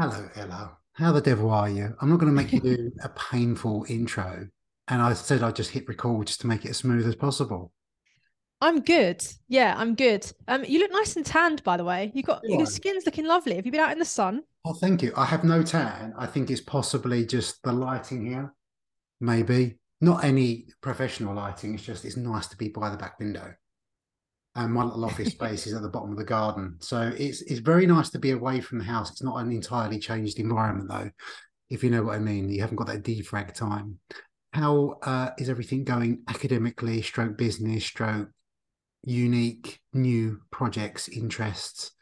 Hello, Ella. How the devil are you? I'm not going to make you do a painful intro. And I said I'd just hit record just to make it as smooth as possible. I'm good. Yeah, I'm good. Um, you look nice and tanned, by the way. You got your skin's looking lovely. Have you been out in the sun? Oh, thank you. I have no tan. I think it's possibly just the lighting here. Maybe not any professional lighting. It's just it's nice to be by the back window and my little office space is at the bottom of the garden. So it's it's very nice to be away from the house. It's not an entirely changed environment though, if you know what I mean. You haven't got that defrag time. How uh, is everything going academically, stroke business, stroke unique new projects, interests?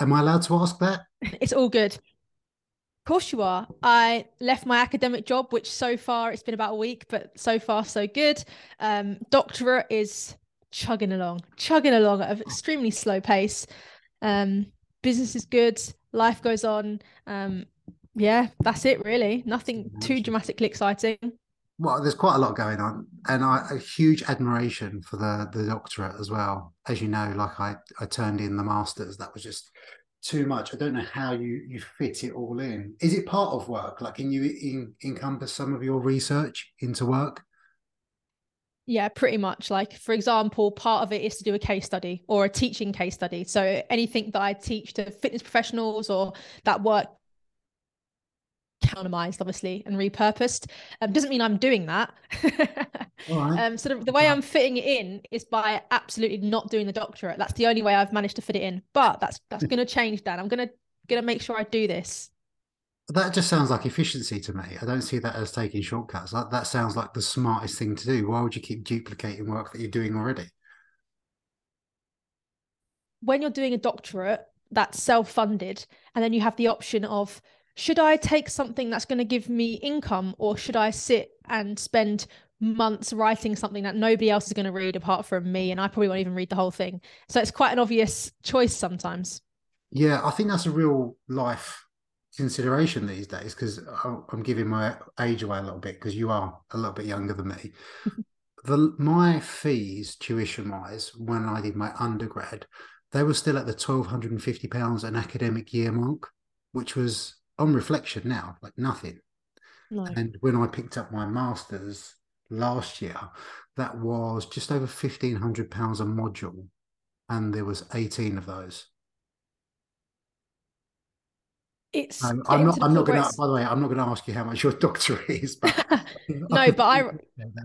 Am I allowed to ask that? It's all good. Of course you are. I left my academic job, which so far it's been about a week, but so far so good. Um, doctorate is chugging along, chugging along at an extremely slow pace. Um, business is good, life goes on. Um, yeah, that's it really. Nothing too dramatically exciting. Well, there's quite a lot going on, and I a huge admiration for the the doctorate as well. As you know, like I I turned in the masters. That was just too much. I don't know how you you fit it all in. Is it part of work? Like, can you in, encompass some of your research into work? Yeah, pretty much. Like, for example, part of it is to do a case study or a teaching case study. So anything that I teach to fitness professionals or that work countermised, obviously, and repurposed. Um, doesn't mean I'm doing that. right. um, so the, the way I'm fitting it in is by absolutely not doing the doctorate. That's the only way I've managed to fit it in. But that's that's going to change. Dan, I'm gonna gonna make sure I do this. That just sounds like efficiency to me. I don't see that as taking shortcuts. That, that sounds like the smartest thing to do. Why would you keep duplicating work that you're doing already? When you're doing a doctorate, that's self funded. And then you have the option of should I take something that's going to give me income or should I sit and spend months writing something that nobody else is going to read apart from me? And I probably won't even read the whole thing. So it's quite an obvious choice sometimes. Yeah, I think that's a real life consideration these days because I'm giving my age away a little bit because you are a little bit younger than me. the my fees tuition wise when I did my undergrad, they were still at the twelve hundred and fifty pounds an academic year mark, which was on reflection now like nothing. No. And when I picked up my masters last year, that was just over fifteen hundred pounds a module, and there was eighteen of those it's um, I'm not. I'm not going to. By the way, I'm not going to ask you how much your doctorate is. But no, but I.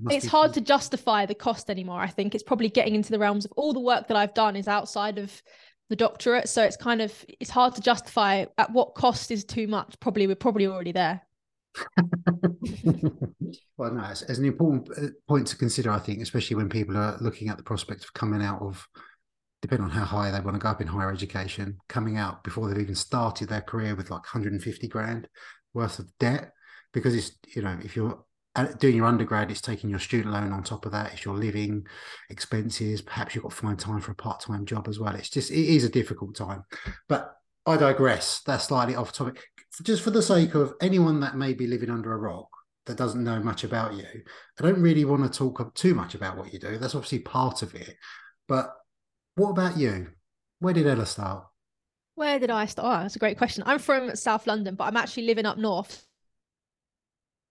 It's hard to justify the cost anymore. I think it's probably getting into the realms of all the work that I've done is outside of the doctorate, so it's kind of it's hard to justify at what cost is too much. Probably we're probably already there. well, no, it's, it's an important uh, point to consider. I think, especially when people are looking at the prospect of coming out of depending on how high they want to go up in higher education, coming out before they've even started their career with like 150 grand worth of debt. Because it's, you know, if you're uh, doing your undergrad, it's taking your student loan on top of that. It's your living expenses. Perhaps you've got to find time for a part time job as well. It's just, it is a difficult time. But I digress. That's slightly off topic. Just for the sake of anyone that may be living under a rock, that doesn't know much about you. I don't really want to talk too much about what you do. That's obviously part of it. But what about you? Where did Ella start? Where did I start? Oh, that's a great question. I'm from South London, but I'm actually living up north.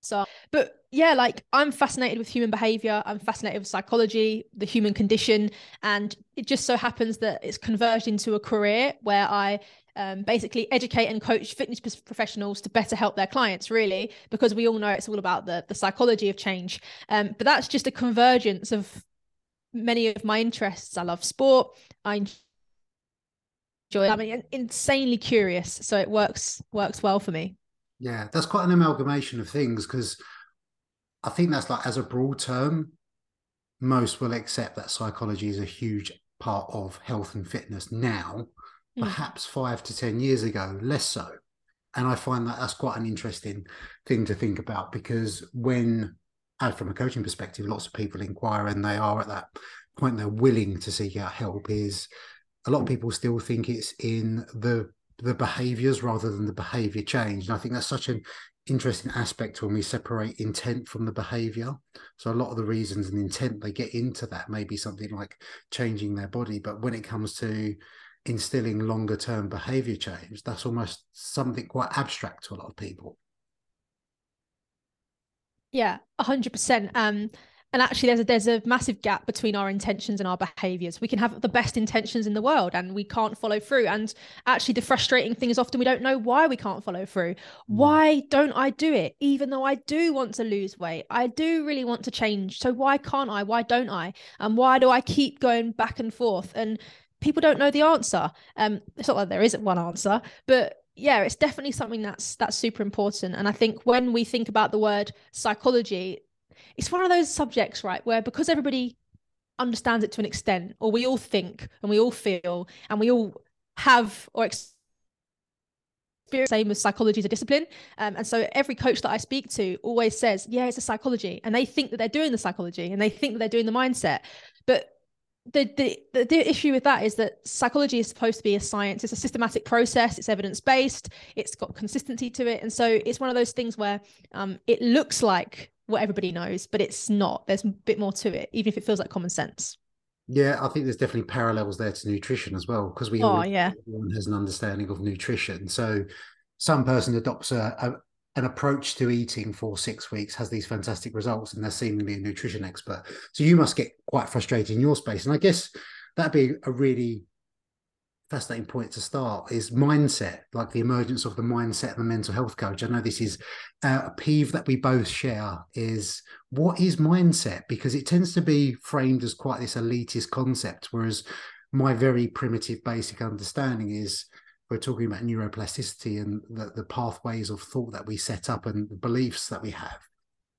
So, but yeah, like I'm fascinated with human behavior. I'm fascinated with psychology, the human condition. And it just so happens that it's converged into a career where I um, basically educate and coach fitness professionals to better help their clients, really, because we all know it's all about the, the psychology of change. Um, but that's just a convergence of many of my interests. I love sport. I enjoy. I'm insanely curious, so it works works well for me. Yeah, that's quite an amalgamation of things because I think that's like as a broad term, most will accept that psychology is a huge part of health and fitness now. Mm. Perhaps five to ten years ago, less so. And I find that that's quite an interesting thing to think about because when from a coaching perspective, lots of people inquire and they are at that point they're willing to seek out help. Is a lot of people still think it's in the the behaviors rather than the behavior change, and I think that's such an interesting aspect when we separate intent from the behavior. So a lot of the reasons and intent they get into that may be something like changing their body, but when it comes to instilling longer term behavior change, that's almost something quite abstract to a lot of people. Yeah, hundred percent. Um, and actually, there's a there's a massive gap between our intentions and our behaviors. We can have the best intentions in the world, and we can't follow through. And actually, the frustrating thing is often we don't know why we can't follow through. Mm. Why don't I do it, even though I do want to lose weight? I do really want to change. So why can't I? Why don't I? And why do I keep going back and forth? And people don't know the answer. Um, it's not like there isn't one answer, but yeah, it's definitely something that's that's super important. And I think when we think about the word psychology, it's one of those subjects, right, where because everybody understands it to an extent, or we all think and we all feel and we all have or experience same as psychology as a discipline. Um, and so every coach that I speak to always says, yeah, it's a psychology. And they think that they're doing the psychology and they think that they're doing the mindset. But the, the the issue with that is that psychology is supposed to be a science. It's a systematic process. It's evidence based it's got consistency to it. And so it's one of those things where um, it looks like what everybody knows but it's not. There's a bit more to it even if it feels like common sense. Yeah i think there's definitely parallels there to nutrition as well because we oh, all yeah. everyone has an understanding of nutrition. So some person adopts a, an approach to eating for six weeks has these fantastic results and they're seemingly a nutrition expert. So you must get quite frustrated in your space. And I guess that'd be a really fascinating point to start is mindset, like the emergence of the mindset and the mental health coach. I know this is uh, a peeve that we both share is what is mindset? Because it tends to be framed as quite this elitist concept, whereas my very primitive basic understanding is we're talking about neuroplasticity and the, the pathways of thought that we set up and the beliefs that we have.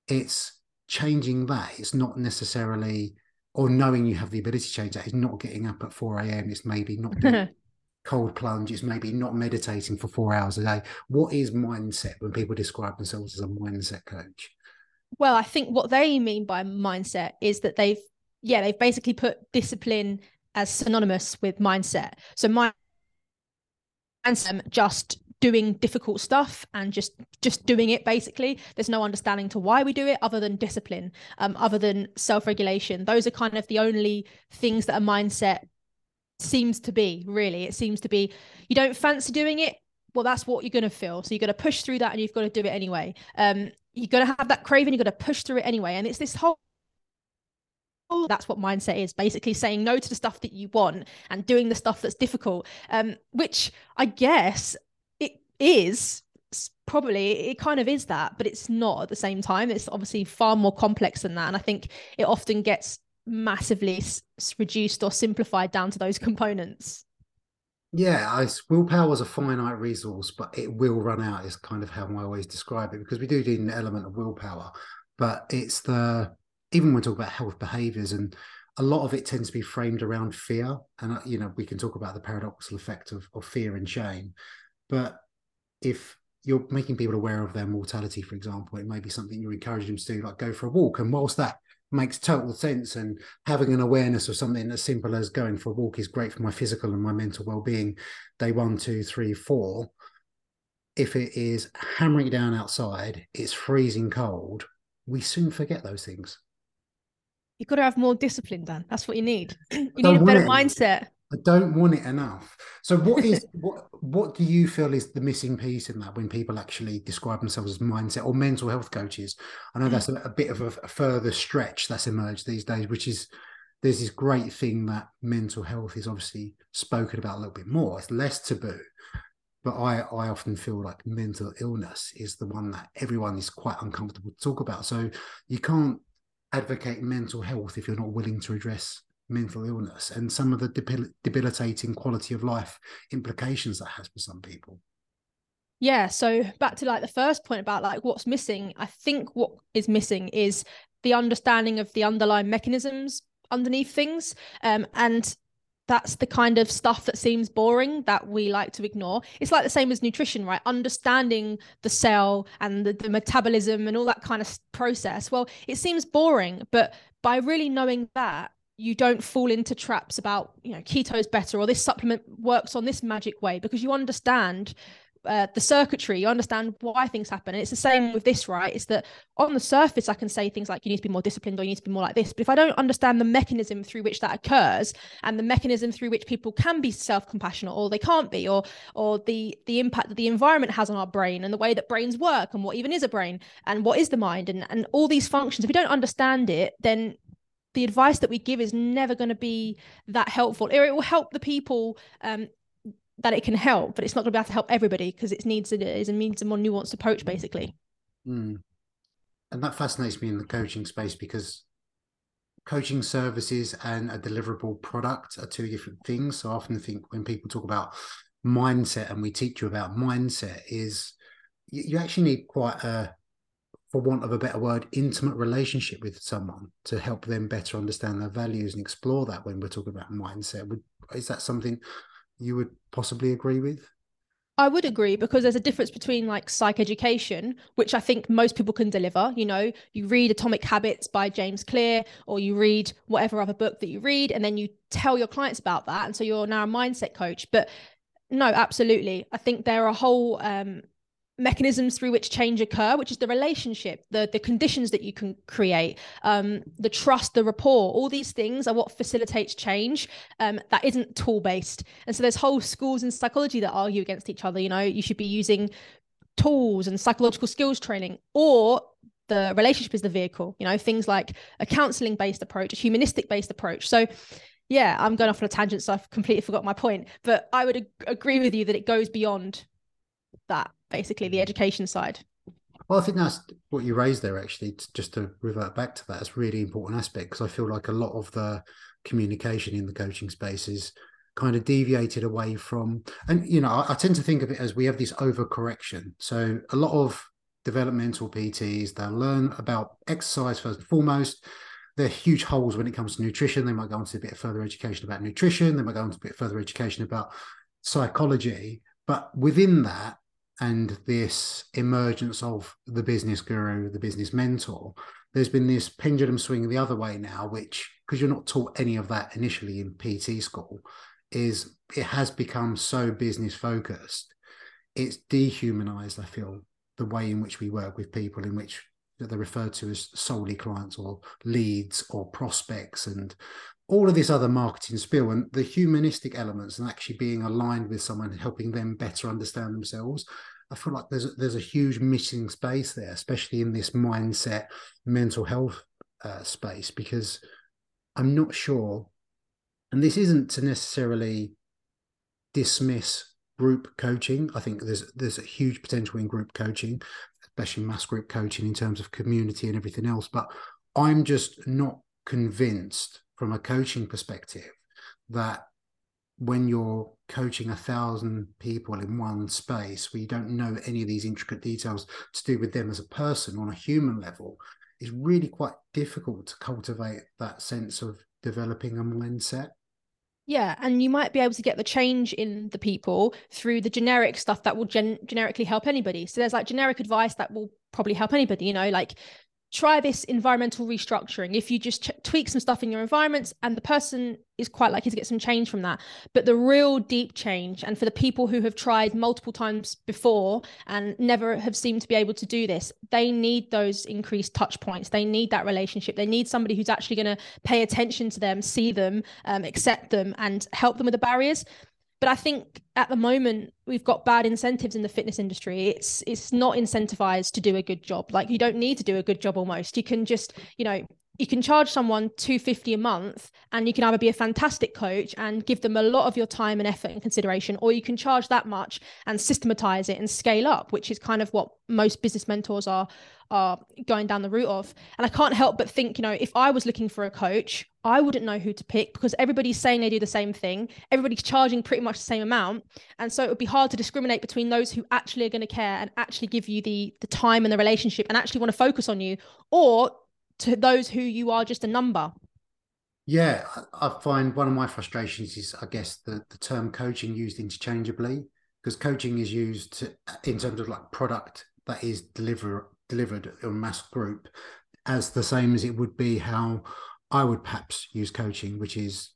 It's changing that. It's not necessarily, or knowing you have the ability to change that. It's not getting up at 4 a.m. It's maybe not doing cold plunge. It's maybe not meditating for four hours a day. What is mindset when people describe themselves as a mindset coach? Well, I think what they mean by mindset is that they've, yeah, they've basically put discipline as synonymous with mindset. So my um, just doing difficult stuff and just just doing it basically. There's no understanding to why we do it other than discipline um, other than self-regulation. Those are kind of the only things that a mindset seems to be really. It seems to be you don't fancy doing it? Well that's what you're going to feel. So you're going to push through that and you've got to do it anyway. Um, you're going to have that craving you've got to push through it anyway. And it's this whole that's what mindset is basically saying no to the stuff that you want and doing the stuff that's difficult um, which i guess it is probably it kind of is that but it's not at the same time. It's obviously far more complex than that and i think it often gets massively s- reduced or simplified down to those components. Yeah I, willpower is a finite resource but it will run out is kind of how i always describe it because we do need an element of willpower but it's the even when we talk about health behaviors and a lot of it tends to be framed around fear and uh, you know we can talk about the paradoxical effect of, of fear and shame. But if you're making people aware of their mortality for example it may be something you're encouraging them to do like go for a walk. And whilst that makes total sense and having an awareness of something as simple as going for a walk is great for my physical and my mental well-being day one two three four if it is hammering down outside it's freezing cold we soon forget those things You've got to have more discipline, Dan. That's what you need. You need a better mindset. I don't want it enough. So what is what what do you feel is the missing piece in that when people actually describe themselves as mindset or mental health coaches? I know that's mm. a, a bit of a, a, further stretch that's emerged these days, which is there's this great thing that mental health is obviously spoken about a little bit more. It's less taboo. But I, I often feel like mental illness is the one that everyone is quite uncomfortable to talk about. So you can't advocate mental health if you're not willing to address mental illness and some of the debil- debilitating quality of life implications that has for some people. Yeah so back to like the first point about like what's missing i think what is missing is the understanding of the underlying mechanisms underneath things um, and that's the kind of stuff that seems boring that we like to ignore. It's like the same as nutrition, right? Understanding the cell and the, the, metabolism and all that kind of process. Well, it seems boring, but by really knowing that, you don't fall into traps about, you know, keto is better or this supplement works on this magic way because you understand uh, the circuitry, you understand why things happen. And it's the same with this, right? It's that on the surface, I can say things like you need to be more disciplined or you need to be more like this. But if I don't understand the mechanism through which that occurs and the mechanism through which people can be self-compassionate or they can't be, or or the the impact that the environment has on our brain and the way that brains work and what even is a brain and what is the mind and, and all these functions, if we don't understand it, then the advice that we give is never going to be that helpful. It will help the people um, that it can help, but it's not going to be able to help everybody because it needs it is a needs a more nuanced approach, basically. Mm. And that fascinates me in the coaching space because coaching services and a deliverable product are two different things. So I often think when people talk about mindset and we teach you about mindset, is you, you actually need quite a for want of a better word, intimate relationship with someone to help them better understand their values and explore that when we're talking about mindset. Is that something you would possibly agree with? I would agree because there's a difference between like psychoeducation, which I think most people can deliver. You know, you read Atomic Habits by James Clear, or you read whatever other book that you read, and then you tell your clients about that. And so you're now a mindset coach. But no, absolutely. I think there are whole um, mechanisms through which change occur which is the relationship the the conditions that you can create um, the trust the rapport all these things are what facilitates change um, that isn't tool based and so there's whole schools in psychology that argue against each other you know you should be using tools and psychological skills training or the relationship is the vehicle you know things like a counseling based approach a humanistic based approach. So yeah i'm going off on a tangent so i've completely forgot my point but i would ag- agree with you that it goes beyond that basically the education side well i think that's what you raised there actually just to revert back to that it's really important aspect because i feel like a lot of the communication in the coaching space is kind of deviated away from and you know I, I tend to think of it as we have this overcorrection so a lot of developmental pts they'll learn about exercise first and foremost there are huge holes when it comes to nutrition. They might go into a bit of further education about nutrition. They might go into a bit further education about psychology. But within that, and this emergence of the business guru, the business mentor, there's been this pendulum swing the other way now, which, because you're not taught any of that initially in PT school, is it has become so business focused. It's dehumanized, I feel, the way in which we work with people, in which they're referred to as solely clients or leads or prospects and all of this other marketing spiel and the humanistic elements and actually being aligned with someone helping them better understand themselves i feel like there's there's a huge missing space there especially in this mindset mental health uh, space because i'm not sure and this isn't to necessarily dismiss group coaching. I think there's there's a huge potential in group coaching especially mass group coaching in terms of community and everything else but i'm just not convinced from a coaching perspective that when you're coaching a thousand people in one space where you don't know any of these intricate details to do with them as a person on a human level is really quite difficult to cultivate that sense of developing a mindset yeah, and you might be able to get the change in the people through the generic stuff that will gen- generically help anybody. So there's like generic advice that will probably help anybody, you know, like try this environmental restructuring. If you just ch- tweak some stuff in your environments and the person is quite likely to get some change from that. But the real deep change and for the people who have tried multiple times before and never have seemed to be able to do this they need those increased touch points. They need that relationship. They need somebody who's actually going to pay attention to them see them um, accept them and help them with the barriers but I think at the moment we've got bad incentives in the fitness industry. It's it's not incentivized to do a good job. Like you don't need to do a good job almost. You can just, you know, you can charge someone 250 a month and you can either be a fantastic coach and give them a lot of your time and effort and consideration or you can charge that much and systematize it and scale up which is kind of what most business mentors are are going down the route of. And i can't help but think you know if i was looking for a coach i wouldn't know who to pick because everybody's saying they do the same thing. Everybody's charging pretty much the same amount. And so it would be hard to discriminate between those who actually are going to care and actually give you the the time and the relationship and actually want to focus on you or to those who you are just a number? Yeah i find one of my frustrations is i guess the, the term coaching used interchangeably because coaching is used to, in terms of like product that is deliver, delivered in mass group as the same as it would be how i would perhaps use coaching which is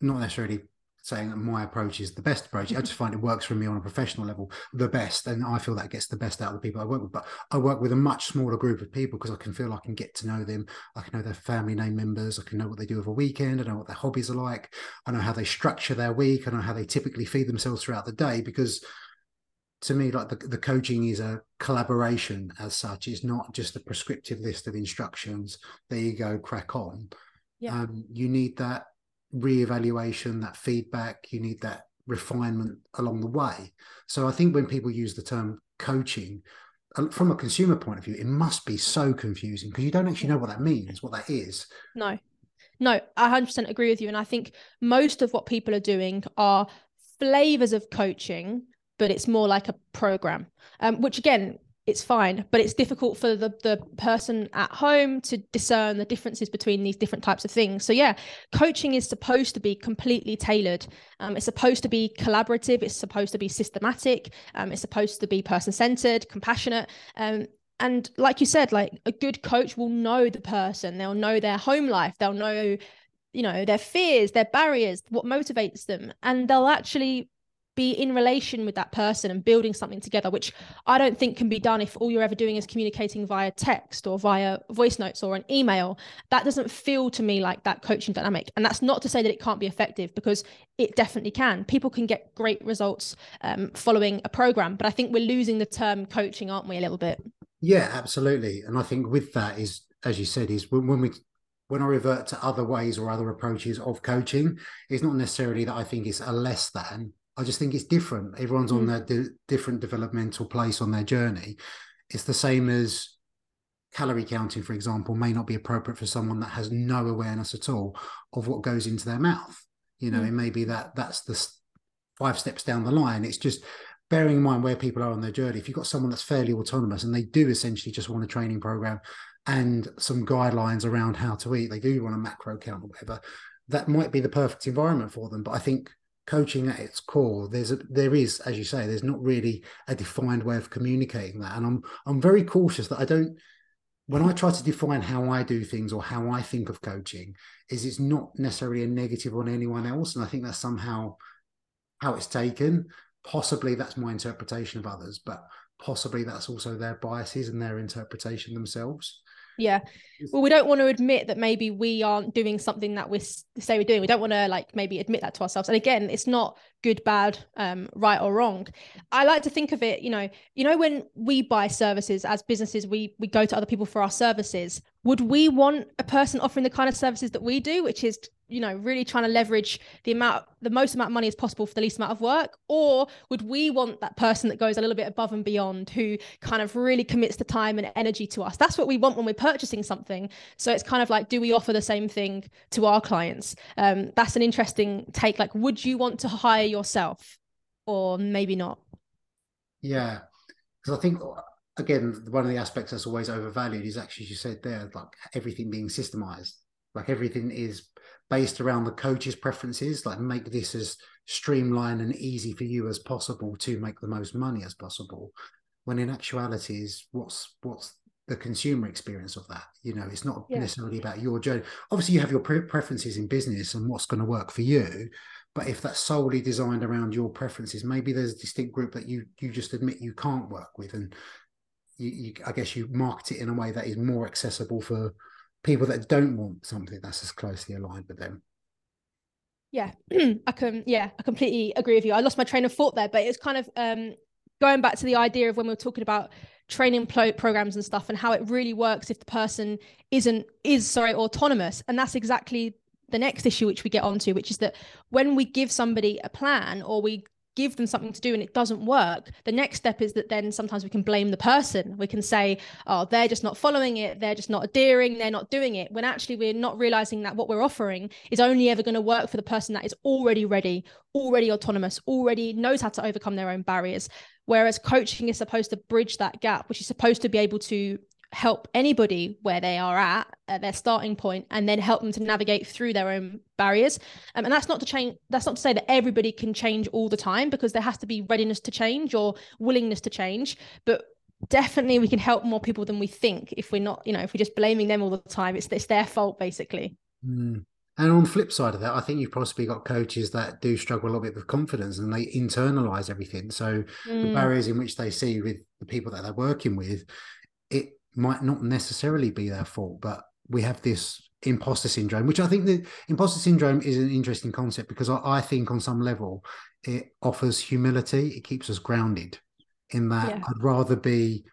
not necessarily saying that my approach is the best approach. I just find it works for me on a professional level the best, and I feel that gets the best out of the people I work with. But I work with a much smaller group of people because I can feel I can get to know them. I can know their family name members. I can know what they do over a weekend. I know what their hobbies are like. I know how they structure their week. I know how they typically feed themselves throughout the day because to me like the, the coaching is a collaboration as such it's not just a prescriptive list of instructions there you go crack on yeah. um, you need that re-evaluation that feedback you need that refinement along the way. So i think when people use the term coaching from a consumer point of view it must be so confusing because you don't actually know what that means what that is. No. No i 100% agree with you and i think most of what people are doing are flavors of coaching but it's more like a program. Um, which again it's fine but it's difficult for the the person at home to discern the differences between these different types of things. So yeah coaching is supposed to be completely tailored. Um, it's supposed to be collaborative it's supposed to be systematic um, it's supposed to be person centered compassionate um, and like you said like a good coach will know the person they'll know their home life they'll know you know their fears their barriers what motivates them and they'll actually be in relation with that person and building something together, which I don't think can be done if all you're ever doing is communicating via text or via voice notes or an email. That doesn't feel to me like that coaching dynamic. And that's not to say that it can't be effective because it definitely can. People can get great results um, following a program, but I think we're losing the term coaching, aren't we, a little bit? Yeah, absolutely. And I think with that is, as you said, is when, when we when I revert to other ways or other approaches of coaching, it's not necessarily that I think it's a less than. I just think it's different. Everyone's mm. on their di- different developmental place on their journey. It's the same as calorie counting, for example, may not be appropriate for someone that has no awareness at all of what goes into their mouth. You know, mm. it may be that that's the five steps down the line. It's just bearing in mind where people are on their journey. If you've got someone that's fairly autonomous and they do essentially just want a training program and some guidelines around how to eat, they do want a macro count or whatever, that might be the perfect environment for them. But I think coaching at its core there's a there is as you say there's not really a defined way of communicating that. And i'm i'm very cautious that i don't when i try to define how i do things or how i think of coaching is it's not necessarily a negative on anyone else. And i think that's somehow how it's taken. Possibly that's my interpretation of others but possibly that's also their biases and their interpretation themselves yeah. Well, we don't want to admit that maybe we aren't doing something that we say we're doing. We don't want to like maybe admit that to ourselves. And again, it's not good, bad, um, right or wrong. I like to think of it, you know, you know, when we buy services as businesses, we we go to other people for our services. Would we want a person offering the kind of services that we do, which is you know really trying to leverage the amount the most amount of money as possible for the least amount of work? Or would we want that person that goes a little bit above and beyond who kind of really commits the time and energy to us? That's what we want when we're purchasing something. So it's kind of like do we offer the same thing to our clients? Um, that's an interesting take. Like would you want to hire yourself or maybe not? Yeah. Because i think again one of the aspects that's always overvalued is actually you said there like everything being systemized. Like everything is based around the coach's preferences like make this as streamlined and easy for you as possible to make the most money as possible when in actuality is what's what's the consumer experience of that you know it's not yeah. necessarily about your journey obviously you have your pre- preferences in business and what's going to work for you but if that's solely designed around your preferences maybe there's a distinct group that you you just admit you can't work with and you, you i guess you market it in a way that is more accessible for people that don't want something that's as closely aligned with them. Yeah, I can. Yeah, I completely agree with you. I lost my train of thought there, but it's kind of um, going back to the idea of when we were talking about training pro- programs and stuff and how it really works if the person isn't is sorry autonomous and that's exactly the next issue which we get onto which is that when we give somebody a plan or we give them something to do and it doesn't work, the next step is that then sometimes we can blame the person. We can say, oh, they're just not following it, they're just not adhering, they're not doing it. When actually we're not realizing that what we're offering is only ever going to work for the person that is already ready, already autonomous, already knows how to overcome their own barriers. Whereas coaching is supposed to bridge that gap, which is supposed to be able to help anybody where they are at at their starting point and then help them to navigate through their own barriers um, and that's not to change that's not to say that everybody can change all the time because there has to be readiness to change or willingness to change but definitely we can help more people than we think if we're not you know if we're just blaming them all the time it's it's their fault basically mm. And on the flip side of that, I think you've possibly got coaches that do struggle a little bit with confidence and they internalize everything. So mm. the barriers in which they see with the people that they're working with, it might not necessarily be their fault, but we have this imposter syndrome, which I think the imposter syndrome is an interesting concept because I, I think on some level it offers humility. It keeps us grounded in that yeah. I'd rather be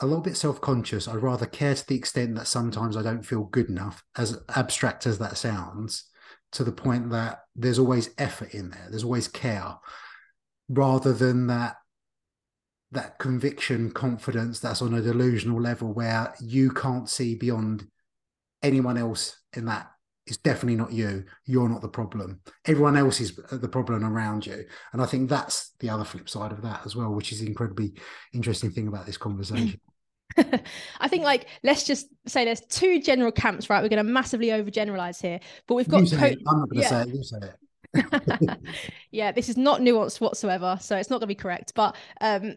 a little bit self-conscious. I'd rather care to the extent that sometimes I don't feel good enough, as abstract as that sounds, to the point that there's always effort in there. There's always care, rather than that that conviction, confidence that's on a delusional level where you can't see beyond anyone else in that it's definitely not you. You're not the problem. Everyone else is the problem around you. And I think that's the other flip side of that as well, which is the incredibly interesting thing about this conversation. I think like let's just say there's two general camps, right? We're going to massively overgeneralize here, but we've got. Co- I'm not going to yeah. say it. You say it. yeah, this is not nuanced whatsoever, so it's not going to be correct. But um,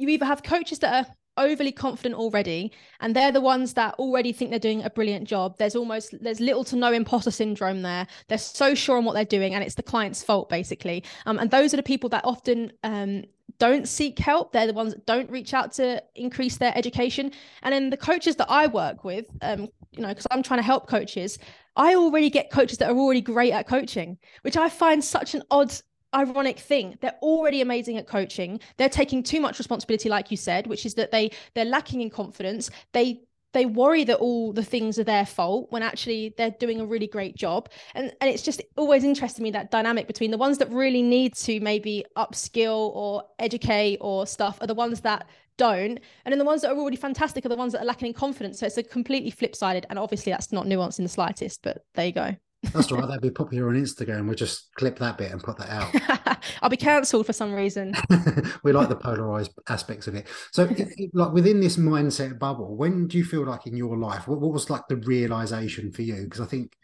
you either have coaches that are overly confident already and they're the ones that already think they're doing a brilliant job. There's almost there's little to no imposter syndrome there. They're so sure on what they're doing and it's the client's fault basically. Um, and those are the people that often um, don't seek help. They're the ones that don't reach out to increase their education. And then the coaches that i work with um, you know because i'm trying to help coaches i already get coaches that are already great at coaching which i find such an odd ironic thing they're already amazing at coaching. They're taking too much responsibility like you said which is that they they're lacking in confidence. They they worry that all the things are their fault when actually they're doing a really great job. And and it's just always interested me that dynamic between the ones that really need to maybe upskill or educate or stuff are the ones that don't. And then the ones that are already fantastic are the ones that are lacking in confidence. So it's a completely flip-sided and obviously that's not nuanced in the slightest but there you go that's right. That'd be popular on Instagram. We'll just clip that bit and put that out. I'll be cancelled for some reason. we like the polarized aspects of it. So, like within this mindset bubble, when do you feel like in your life, what, what was like the realization for you? Because I think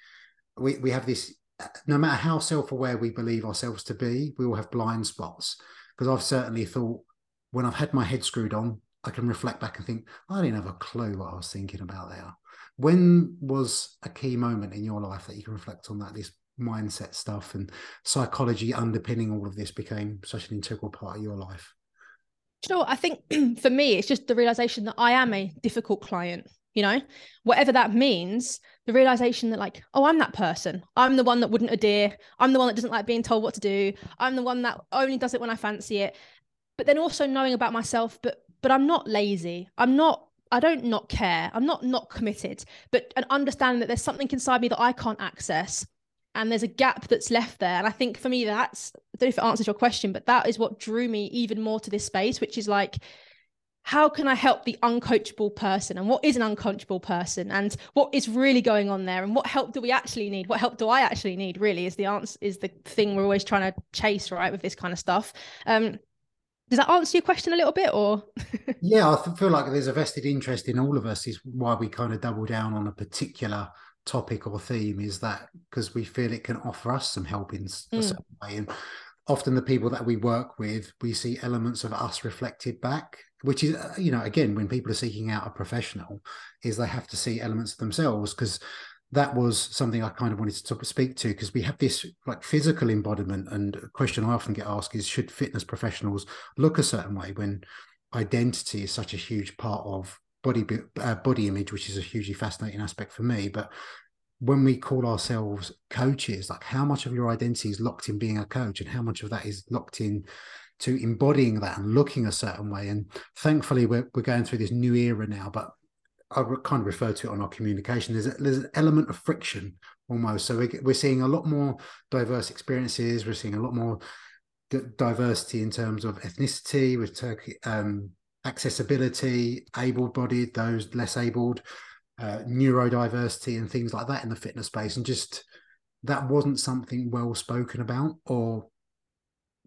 we, we have this, no matter how self aware we believe ourselves to be, we all have blind spots. Because I've certainly thought when I've had my head screwed on, I can reflect back and think, I didn't have a clue what I was thinking about there. When was a key moment in your life that you can reflect on that? This mindset stuff and psychology underpinning all of this became such an integral part of your life. know, I think for me, it's just the realization that I am a difficult client. You know, whatever that means, the realization that, like, oh, I'm that person. I'm the one that wouldn't adhere. I'm the one that doesn't like being told what to do. I'm the one that only does it when I fancy it. But then also knowing about myself, but but I'm not lazy. I'm not I don't not care. I'm not not committed, but an understanding that there's something inside me that I can't access and there's a gap that's left there. And I think for me, that's, I don't know if it answers your question, but that is what drew me even more to this space, which is like, how can I help the uncoachable person? And what is an uncoachable person? And what is really going on there? And what help do we actually need? What help do I actually need? Really is the answer, is the thing we're always trying to chase, right? With this kind of stuff. Um, does that answer your question a little bit or yeah i feel like there's a vested interest in all of us is why we kind of double down on a particular topic or theme is that because we feel it can offer us some help in mm. a certain way and often the people that we work with we see elements of us reflected back which is uh, you know again when people are seeking out a professional is they have to see elements of themselves because that was something I kind of wanted to speak to because we have this like physical embodiment. And a question I often get asked is should fitness professionals look a certain way when identity is such a huge part of body uh, body image, which is a hugely fascinating aspect for me. But when we call ourselves coaches, like how much of your identity is locked in being a coach, and how much of that is locked in to embodying that and looking a certain way. And thankfully, we're we're going through this new era now, but I kind of refer to it on our communication. There's, a, there's an element of friction almost. So we're, we're seeing a lot more diverse experiences. We're seeing a lot more diversity in terms of ethnicity, with Turkey, um, accessibility, able-bodied, those less abled, uh, neurodiversity, and things like that in the fitness space. And just that wasn't something well spoken about or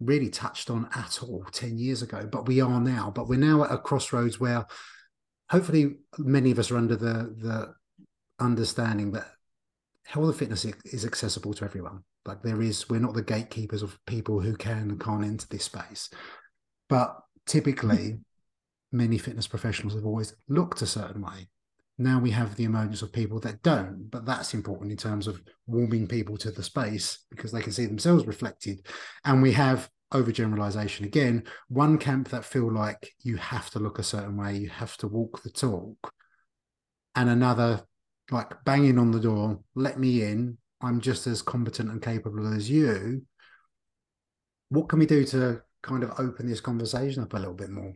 really touched on at all 10 years ago. But we are now. But we're now at a crossroads where hopefully many of us are under the the understanding that health and fitness is accessible to everyone. Like there is, we're not the gatekeepers of people who can and can't enter this space. But typically, many fitness professionals have always looked a certain way. Now we have the emergence of people that don't, but that's important in terms of warming people to the space because they can see themselves reflected. And we have overgeneralization again, one camp that feel like you have to look a certain way, you have to walk the talk, and another like banging on the door, let me in. I'm just as competent and capable as you. What can we do to kind of open this conversation up a little bit more?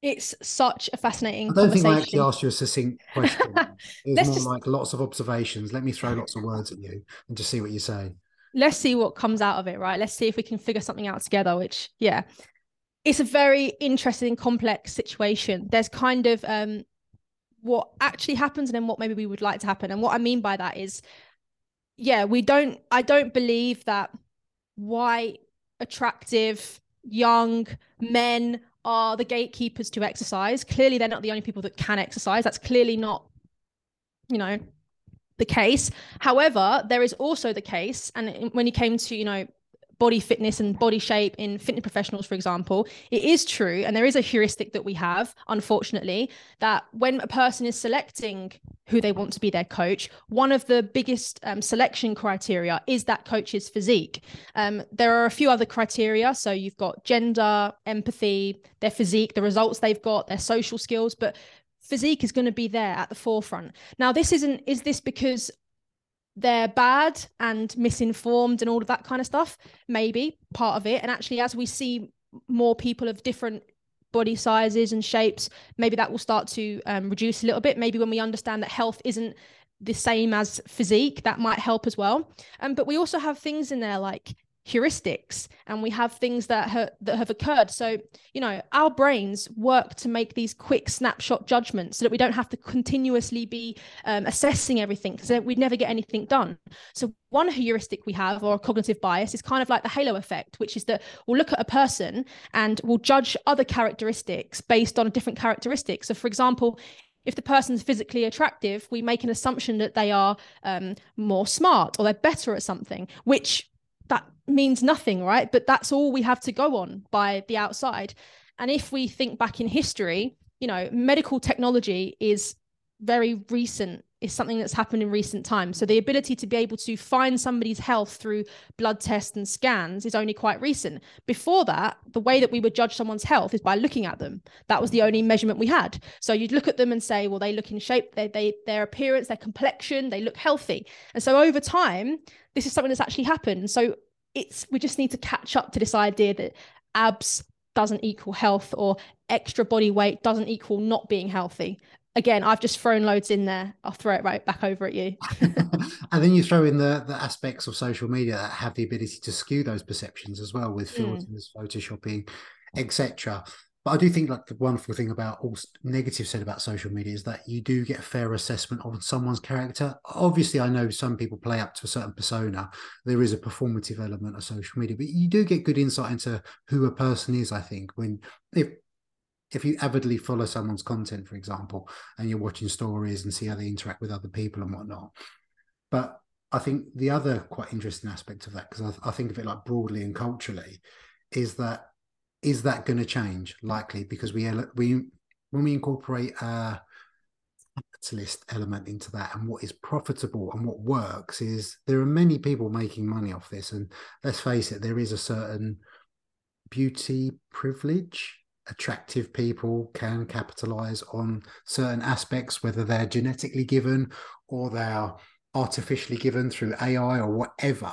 It's such a fascinating. I don't think I actually asked you a succinct question. It's more just... like lots of observations. Let me throw lots of words at you and just see what you say. Let's see what comes out of it, right? Let's see if we can figure something out together. Which, yeah, it's a very interesting, complex situation. There's kind of um, what actually happens and then what maybe we would like to happen. And what I mean by that is, yeah, we don't. I don't believe that white, attractive, young men are the gatekeepers to exercise. Clearly, they're not the only people that can exercise. That's clearly not, you know, the case. However, there is also the case, and when you came to, you know, body fitness and body shape in fitness professionals, for example, it is true, and there is a heuristic that we have, unfortunately, that when a person is selecting who they want to be their coach, one of the biggest um, selection criteria is that coach's physique. Um, there are a few other criteria. So you've got gender, empathy, their physique, the results they've got, their social skills, but physique is going to be there at the forefront. Now, this isn't, is this because they're bad and misinformed and all of that kind of stuff? Maybe part of it. And actually as we see more people of different body sizes and shapes maybe that will start to um, reduce a little bit. Maybe when we understand that health isn't the same as physique that might help as well. Um, but we also have things in there like heuristics and we have things that ha- that have occurred. So you know our brains work to make these quick snapshot judgments so that we don't have to continuously be um, assessing everything because we'd never get anything done. So one heuristic we have or a cognitive bias is kind of like the halo effect which is that we'll look at a person and we'll judge other characteristics based on a different characteristics so for example if the person's physically attractive, we make an assumption that they are um, more smart or they're better at something, which that means nothing, right? But that's all we have to go on by the outside. And if we think back in history, you know, medical technology is very recent is something that's happened in recent times. So the ability to be able to find somebody's health through blood tests and scans is only quite recent. Before that, the way that we would judge someone's health is by looking at them. That was the only measurement we had. So you'd look at them and say, well, they look in shape, they, they their appearance, their complexion, they look healthy. And so over time, this is something that's actually happened. So it's we just need to catch up to this idea that abs doesn't equal health or extra body weight doesn't equal not being healthy again, I've just thrown loads in there. I'll throw it right back over at you. and then you throw in the the aspects of social media that have the ability to skew those perceptions as well with hmm. filters, mm. photoshopping, etc. But I do think like the wonderful thing about all negative said about social media is that you do get a fair assessment of someone's character. Obviously, I know some people play up to a certain persona. There is a performative element of social media, but you do get good insight into who a person is. I think when if if you avidly follow someone's content, for example, and you're watching stories and see how they interact with other people and whatnot. But I think the other quite interesting aspect of that, because I, I, think of it like broadly and culturally, is that is that going to change? Likely, because we we when we incorporate a capitalist element into that and what is profitable and what works is there are many people making money off this, and let's face it, there is a certain beauty privilege attractive people can capitalize on certain aspects, whether they're genetically given or they're artificially given through AI or whatever.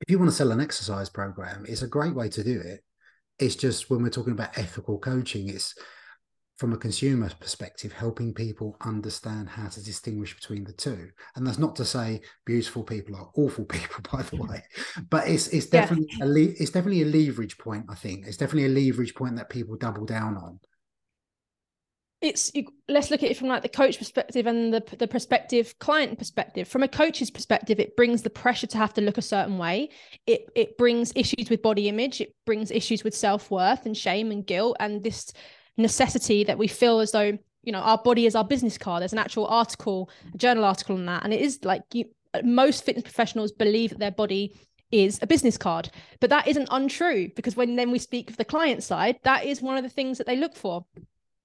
If you want to sell an exercise program, it's a great way to do it. It's just when we're talking about ethical coaching, it's from a consumer perspective, helping people understand how to distinguish between the two. And that's not to say beautiful people are awful people, by the way, but it's it's definitely yeah. a le- it's definitely a leverage point. I think it's definitely a leverage point that people double down on. It's let's look at it from like the coach perspective and the the prospective client perspective. From a coach's perspective, it brings the pressure to have to look a certain way. It it brings issues with body image. It brings issues with self worth and shame and guilt and this necessity that we feel as though you know our body is our business card. There's an actual article a journal article on that and it is like you, most fitness professionals believe that their body is a business card. But that isn't untrue because when then we speak of the client side that is one of the things that they look for.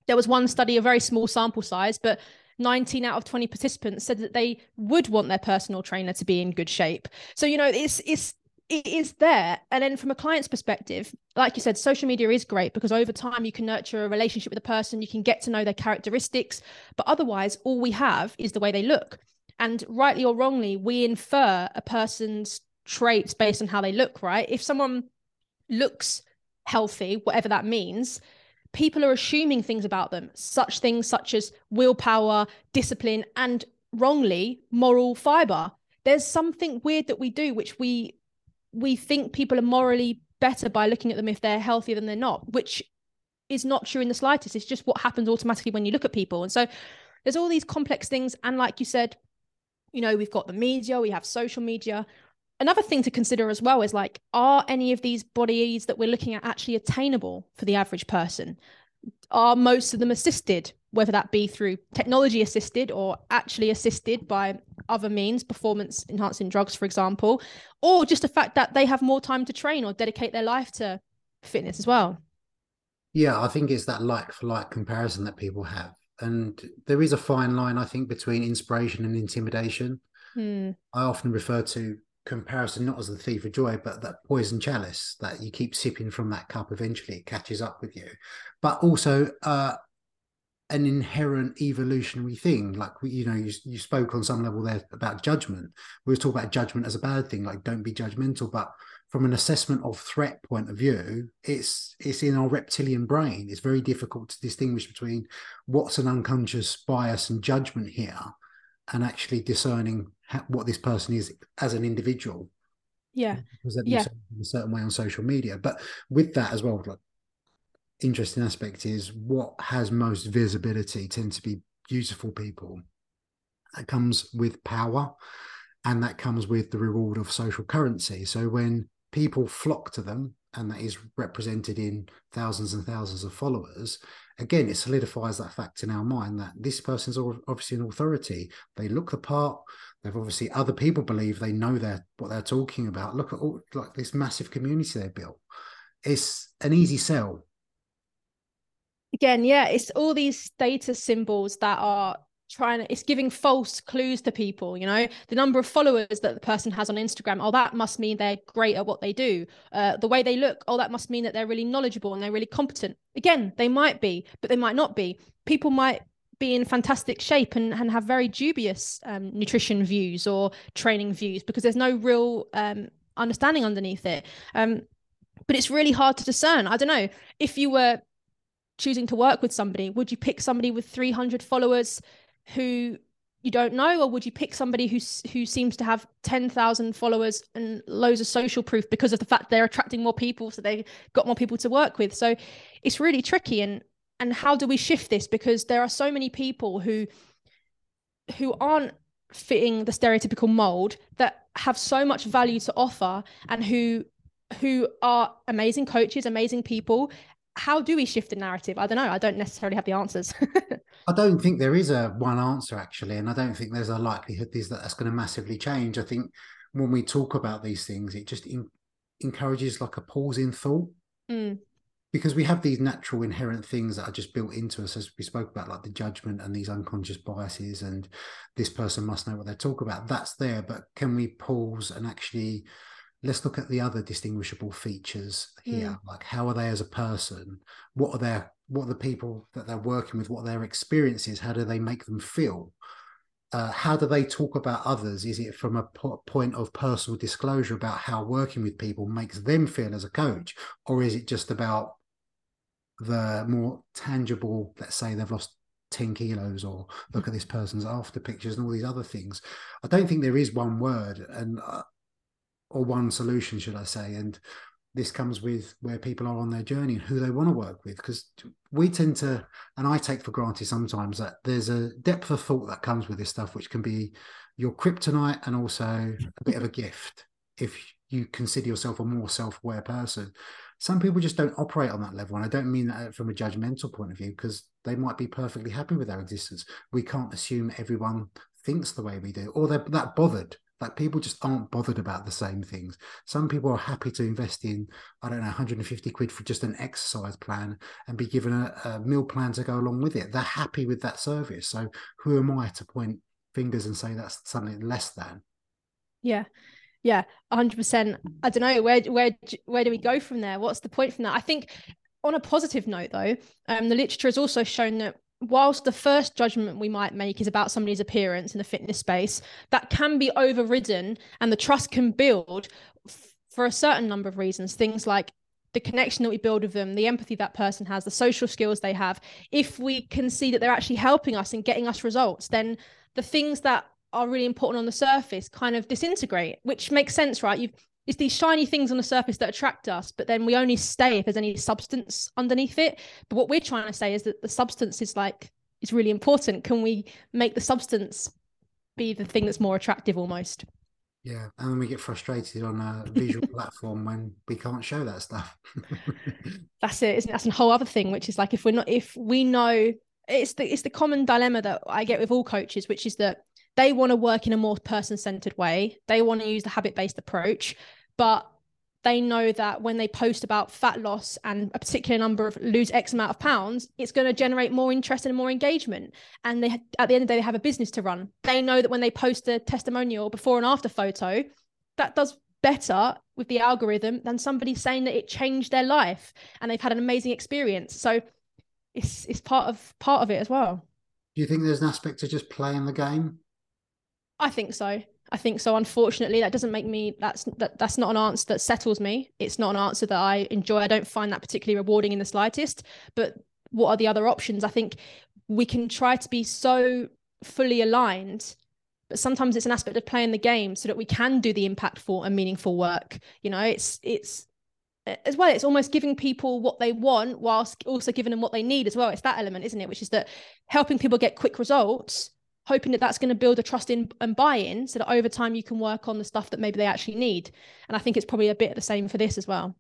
There was one study a very small sample size but 19 out of 20 participants said that they would want their personal trainer to be in good shape. So, you know, it's it's it is there. And then from a client's perspective, like you said, social media is great because over time you can nurture a relationship with a person, you can get to know their characteristics. But otherwise, all we have is the way they look. And rightly or wrongly, we infer a person's traits based on how they look, right? If someone looks healthy, whatever that means, people are assuming things about them, such things such as willpower, discipline, and wrongly, moral fiber. There's something weird that we do, which we we think people are morally better by looking at them if they're healthier than they're not, which is not true in the slightest. It's just what happens automatically when you look at people. And so there's all these complex things. And like you said, you know, we've got the media, we have social media. Another thing to consider as well is like, are any of these bodies that we're looking at actually attainable for the average person? Are most of them assisted, whether that be through technology assisted or actually assisted by other means, performance enhancing drugs, for example, or just the fact that they have more time to train or dedicate their life to fitness as well. Yeah, I think it's that like for like comparison that people have. And there is a fine line, I think, between inspiration and intimidation. Hmm. I often refer to comparison not as the thief of joy, but that poison chalice that you keep sipping from that cup. Eventually, it catches up with you. But also, uh, an inherent evolutionary thing. Like we, you know, you, you spoke on some level there about judgment. We were talking about judgment as a bad thing, like don't be judgmental. But from an assessment of threat point of view, it's it's in our reptilian brain. It's very difficult to distinguish between what's an unconscious bias and judgment here, and actually discerning how, what this person is as an individual. Yeah, yeah. in a certain way on social media. But with that as well, like interesting aspect is what has most visibility tend to be beautiful people. That comes with power and that comes with the reward of social currency. So when people flock to them, and that is represented in thousands and thousands of followers, again, it solidifies that fact in our mind that this person's obviously an authority. They look the part. They've obviously other people believe they know they're what they're talking about. Look at all like this massive community they built. It's an easy sell again, yeah, it's all these status symbols that are trying to, it's giving false clues to people, you know, the number of followers that the person has on Instagram. Oh, that must mean they're great at what they do. Uh, the way they look, oh, that must mean that they're really knowledgeable and they're really competent. Again, they might be, but they might not be. People might be in fantastic shape and, and have very dubious um, nutrition views or training views because there's no real um, understanding underneath it. Um, but it's really hard to discern. I don't know if you were choosing to work with somebody would you pick somebody with 300 followers who you don't know or would you pick somebody who who seems to have 10,000 followers and loads of social proof because of the fact they're attracting more people so they got more people to work with? So it's really tricky and and how do we shift this? Because there are so many people who who aren't fitting the stereotypical mold that have so much value to offer and who who are amazing coaches amazing people how do we shift the narrative? I don't know. I don't necessarily have the answers. I don't think there is a one answer actually, and I don't think there's a likelihood is that that's going to massively change. I think when we talk about these things, it just in, encourages like a pause in thought. Mm. Because we have these natural inherent things that are just built into us, as we spoke about, like the judgment and these unconscious biases, and this person must know what they talk about. That's there, but can we pause and actually let's look at the other distinguishable features here. Mm. like how are they as a person? What are their what are the people that they're working with? What are their experiences? How do they make them feel? Uh, how do they talk about others? Is it from a po- point of personal disclosure about how working with people makes them feel as a coach? Or is it just about the more tangible let's say they've lost 10 kilos or look at this person's after pictures and all these other things? I don't think there is one word and uh, or one solution, should I say? And this comes with where people are on their journey and who they want to work with. Because we tend to, and I take for granted sometimes that there's a depth of thought that comes with this stuff, which can be your kryptonite and also a bit of a gift if you consider yourself a more self-aware person. Some people just don't operate on that level. And I don't mean that uh, from a judgmental point of view, because they might be perfectly happy with their existence. We can't assume everyone thinks the way we do, or they're that bothered Like people just aren't bothered about the same things. Some people are happy to invest in, I don't know, 150 quid for just an exercise plan and be given a, a meal plan to go along with it. They're happy with that service. So who am I to point fingers and say that's something less than? Yeah. Yeah, 100%. I don't know where where where do we go from there? What's the point from that? I think on a positive note though, um, the literature has also shown that whilst the first judgment we might make is about somebody's appearance in the fitness space, that can be overridden and the trust can build f- for a certain number of reasons. Things like the connection that we build with them, the empathy that person has, the social skills they have. If we can see that they're actually helping us and getting us results, then the things that are really important on the surface kind of disintegrate, which makes sense, right? You've it's these shiny things on the surface that attract us, but then we only stay if there's any substance underneath it. But what we're trying to say is that the substance is like is really important. Can we make the substance be the thing that's more attractive almost? Yeah, and then we get frustrated on a visual platform when we can't show that stuff. that's it, isn't it? That's a whole other thing, which is like if we're not if we know it's the it's the common dilemma that I get with all coaches, which is that they want to work in a more person centered way. They want to use the habit based approach, but they know that when they post about fat loss and a particular number of lose X amount of pounds, it's going to generate more interest and more engagement. And they, at the end of the day, they have a business to run. They know that when they post a testimonial before and after photo, that does better with the algorithm than somebody saying that it changed their life and they've had an amazing experience. So it's it's part of part of it as well. Do you think there's an aspect to just playing the game? I think so. I think so. Unfortunately, that doesn't make me. That's that. That's not an answer that settles me. It's not an answer that I enjoy. I don't find that particularly rewarding in the slightest. But what are the other options? I think we can try to be so fully aligned, but sometimes it's an aspect of playing the game so that we can do the impactful and meaningful work. You know, it's it's as well. It's almost giving people what they want whilst also giving them what they need as well. It's that element, isn't it? Which is that helping people get quick results hoping that that's going to build a trust in and buy-in so that over time you can work on the stuff that maybe they actually need. And i think it's probably a bit of the same for this as well.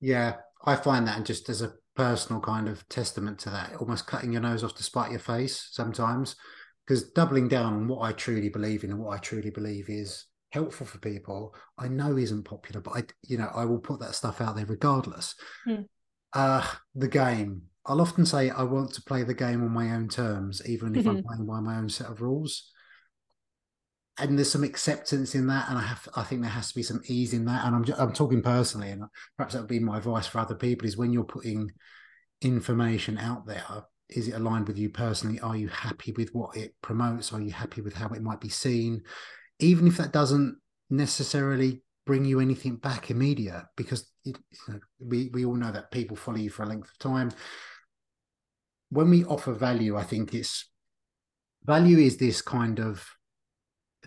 Yeah i find that and just as a personal kind of testament to that almost cutting your nose off to spite your face sometimes because doubling down on what i truly believe in and what i truly believe is helpful for people i know isn't popular but i you know i will put that stuff out there regardless. Hmm. uh the game I'll often say I want to play the game on my own terms, even if mm-hmm. I'm playing by my own set of rules. And there's some acceptance in that, and I have, I think there has to be some ease in that. And I'm, just, I'm talking personally, and perhaps that would be my advice for other people: is when you're putting information out there, is it aligned with you personally? Are you happy with what it promotes? Are you happy with how it might be seen? Even if that doesn't necessarily bring you anything back immediate, because it, you know, we we all know that people follow you for a length of time when we offer value, I think it's value is this kind of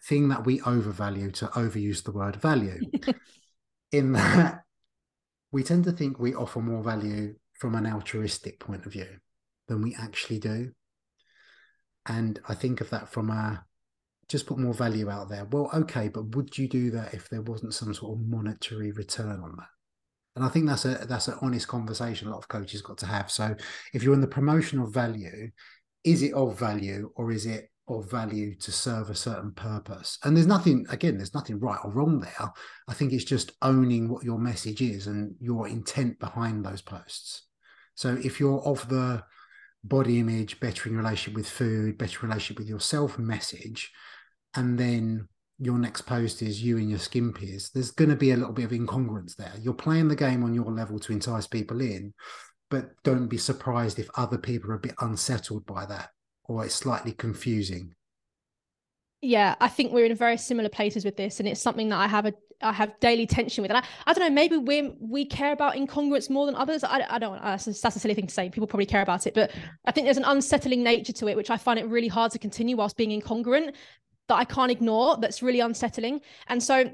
thing that we overvalue to overuse the word value. in that we tend to think we offer more value from an altruistic point of view than we actually do. And I think of that from a just put more value out there. Well, okay, but would you do that if there wasn't some sort of monetary return on that? And I think that's a that's an honest conversation a lot of coaches got to have. So if you're in the promotion of value, is it of value or is it of value to serve a certain purpose? And there's nothing again, there's nothing right or wrong there. I think it's just owning what your message is and your intent behind those posts. So if you're of the body image, bettering relationship with food, better relationship with yourself message, and then your next post is you and your skin peers, there's going to be a little bit of incongruence there. You're playing the game on your level to entice people in, but don't be surprised if other people are a bit unsettled by that or it's slightly confusing. Yeah, I think we're in very similar places with this, and it's something that I have a I have daily tension with. And I, I don't know, maybe we we care about incongruence more than others. I, I don't. That's a silly thing to say. People probably care about it, but I think there's an unsettling nature to it, which I find it really hard to continue whilst being incongruent that I can't ignore that's really unsettling. And so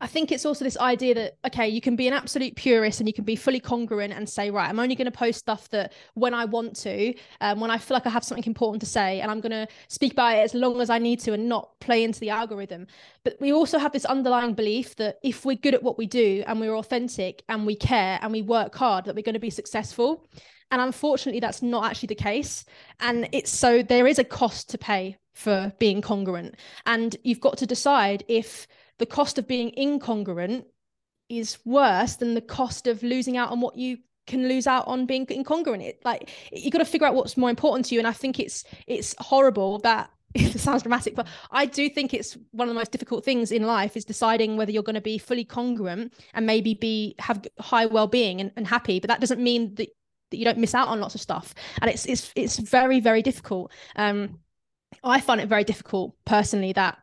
I think it's also this idea that, okay, you can be an absolute purist and you can be fully congruent and say, right, I'm only going to post stuff that when I want to, um, when I feel like I have something important to say, and I'm going to speak about it as long as I need to and not play into the algorithm. But we also have this underlying belief that if we're good at what we do and we're authentic and we care and we work hard, that we're going to be successful. And unfortunately, that's not actually the case. And it's so there is a cost to pay for being congruent. And you've got to decide if the cost of being incongruent is worse than the cost of losing out on what you can lose out on being incongruent. It like you've got to figure out what's more important to you. And I think it's it's horrible that it sounds dramatic, but I do think it's one of the most difficult things in life is deciding whether you're going to be fully congruent and maybe be have high well-being and, and happy. But that doesn't mean that, that you don't miss out on lots of stuff. And it's it's it's very, very difficult. Um I find it very difficult personally that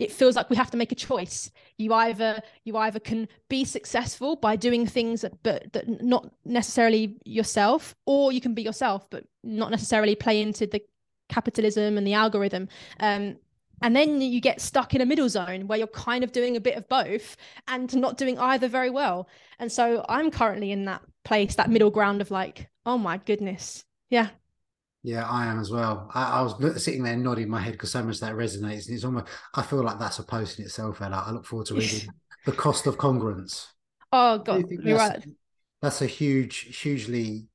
it feels like we have to make a choice. You either you either can be successful by doing things that, but that not necessarily yourself or you can be yourself but not necessarily play into the capitalism and the algorithm. Um, and then you get stuck in a middle zone where you're kind of doing a bit of both and not doing either very well. And so i'm currently in that place that middle ground of like oh my goodness. Yeah yeah, I am as well. I, I was sitting there nodding my head because so much that resonates, and it's almost. I feel like that's a post in itself, Ella. I look forward to reading the cost of congruence. Oh God, you're right. That's a huge, hugely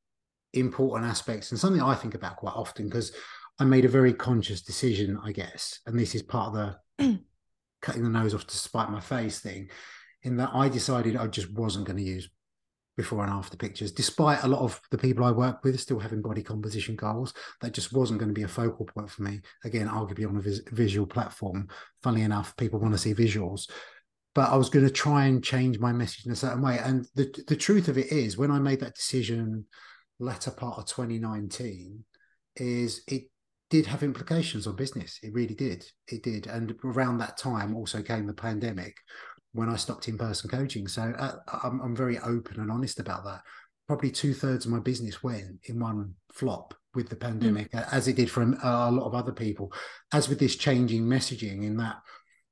important aspect, and something I think about quite often because I made a very conscious decision, I guess, and this is part of the cutting the nose off to spite my face thing, in that I decided I just wasn't going to use before and after pictures, despite a lot of the people I work with still having body composition goals. That just wasn't going to be a focal point for me. Again, arguably on a vis- visual platform. Funnily enough, people want to see visuals. But I was going to try and change my message in a certain way. And the, the truth of it is, when I made that decision latter part of 2019, is it did have implications on business. It really did. It did. And around that time also came the pandemic, when I stopped in person coaching. So uh, I'm, I'm very open and honest about that. Probably two thirds of my business went in one flop with the pandemic, mm. as it did for a, a lot of other people. As with this changing messaging, in that,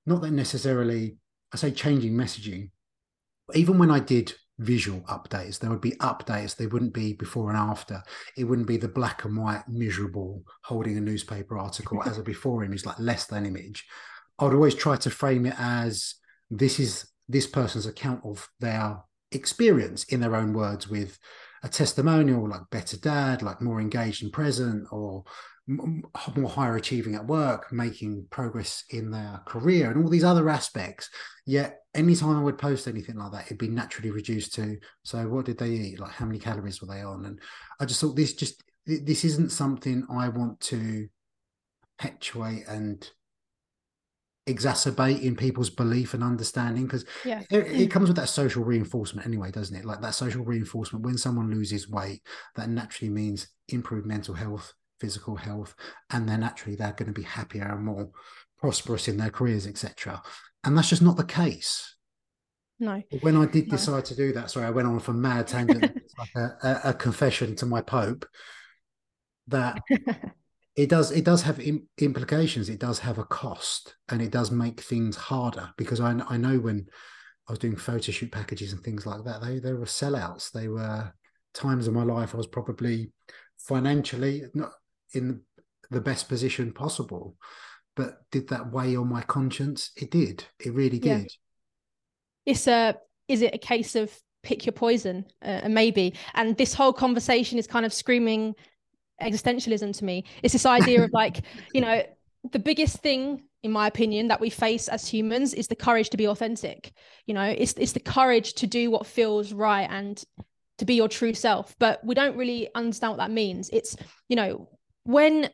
not that necessarily, I say changing messaging, even when I did visual updates. There would be updates. They wouldn't be before and after. It wouldn't be the black and white miserable holding a newspaper article as a before image, like less than image. I would always try to frame it as this is this person's account of their experience in their own words with a testimonial like better dad like more engaged and present or more higher achieving at work making progress in their career and all these other aspects. Yet anytime i would post anything like that it'd be naturally reduced to so what did they eat? Like how many calories were they on? And i just thought this just this isn't something i want to perpetuate and exacerbate in people's belief and understanding because yeah. it, it, mm. comes with that social reinforcement anyway doesn't it? Like that social reinforcement when someone loses weight that naturally means improved mental health physical health and then naturally they're going to be happier and more prosperous in their careers etc and that's just not the case. No. When i did no. decide to do that sorry i went on for mad tangent like a, a, a confession to my pope that it does it does have Im- implications. It does have a cost and it does make things harder because I, I know when i was doing photo shoot packages and things like that they they were sellouts. They were times of my life i was probably financially not in the best position possible but did that weigh on my conscience? It did. It really did. Yeah. it's a is it a case of pick your poison? Uh, maybe. And this whole conversation is kind of screaming existentialism to me. It's this idea of like, you know, the biggest thing in my opinion that we face as humans is the courage to be authentic. You know it's it's the courage to do what feels right and to be your true self. But we don't really understand what that means. It's you know when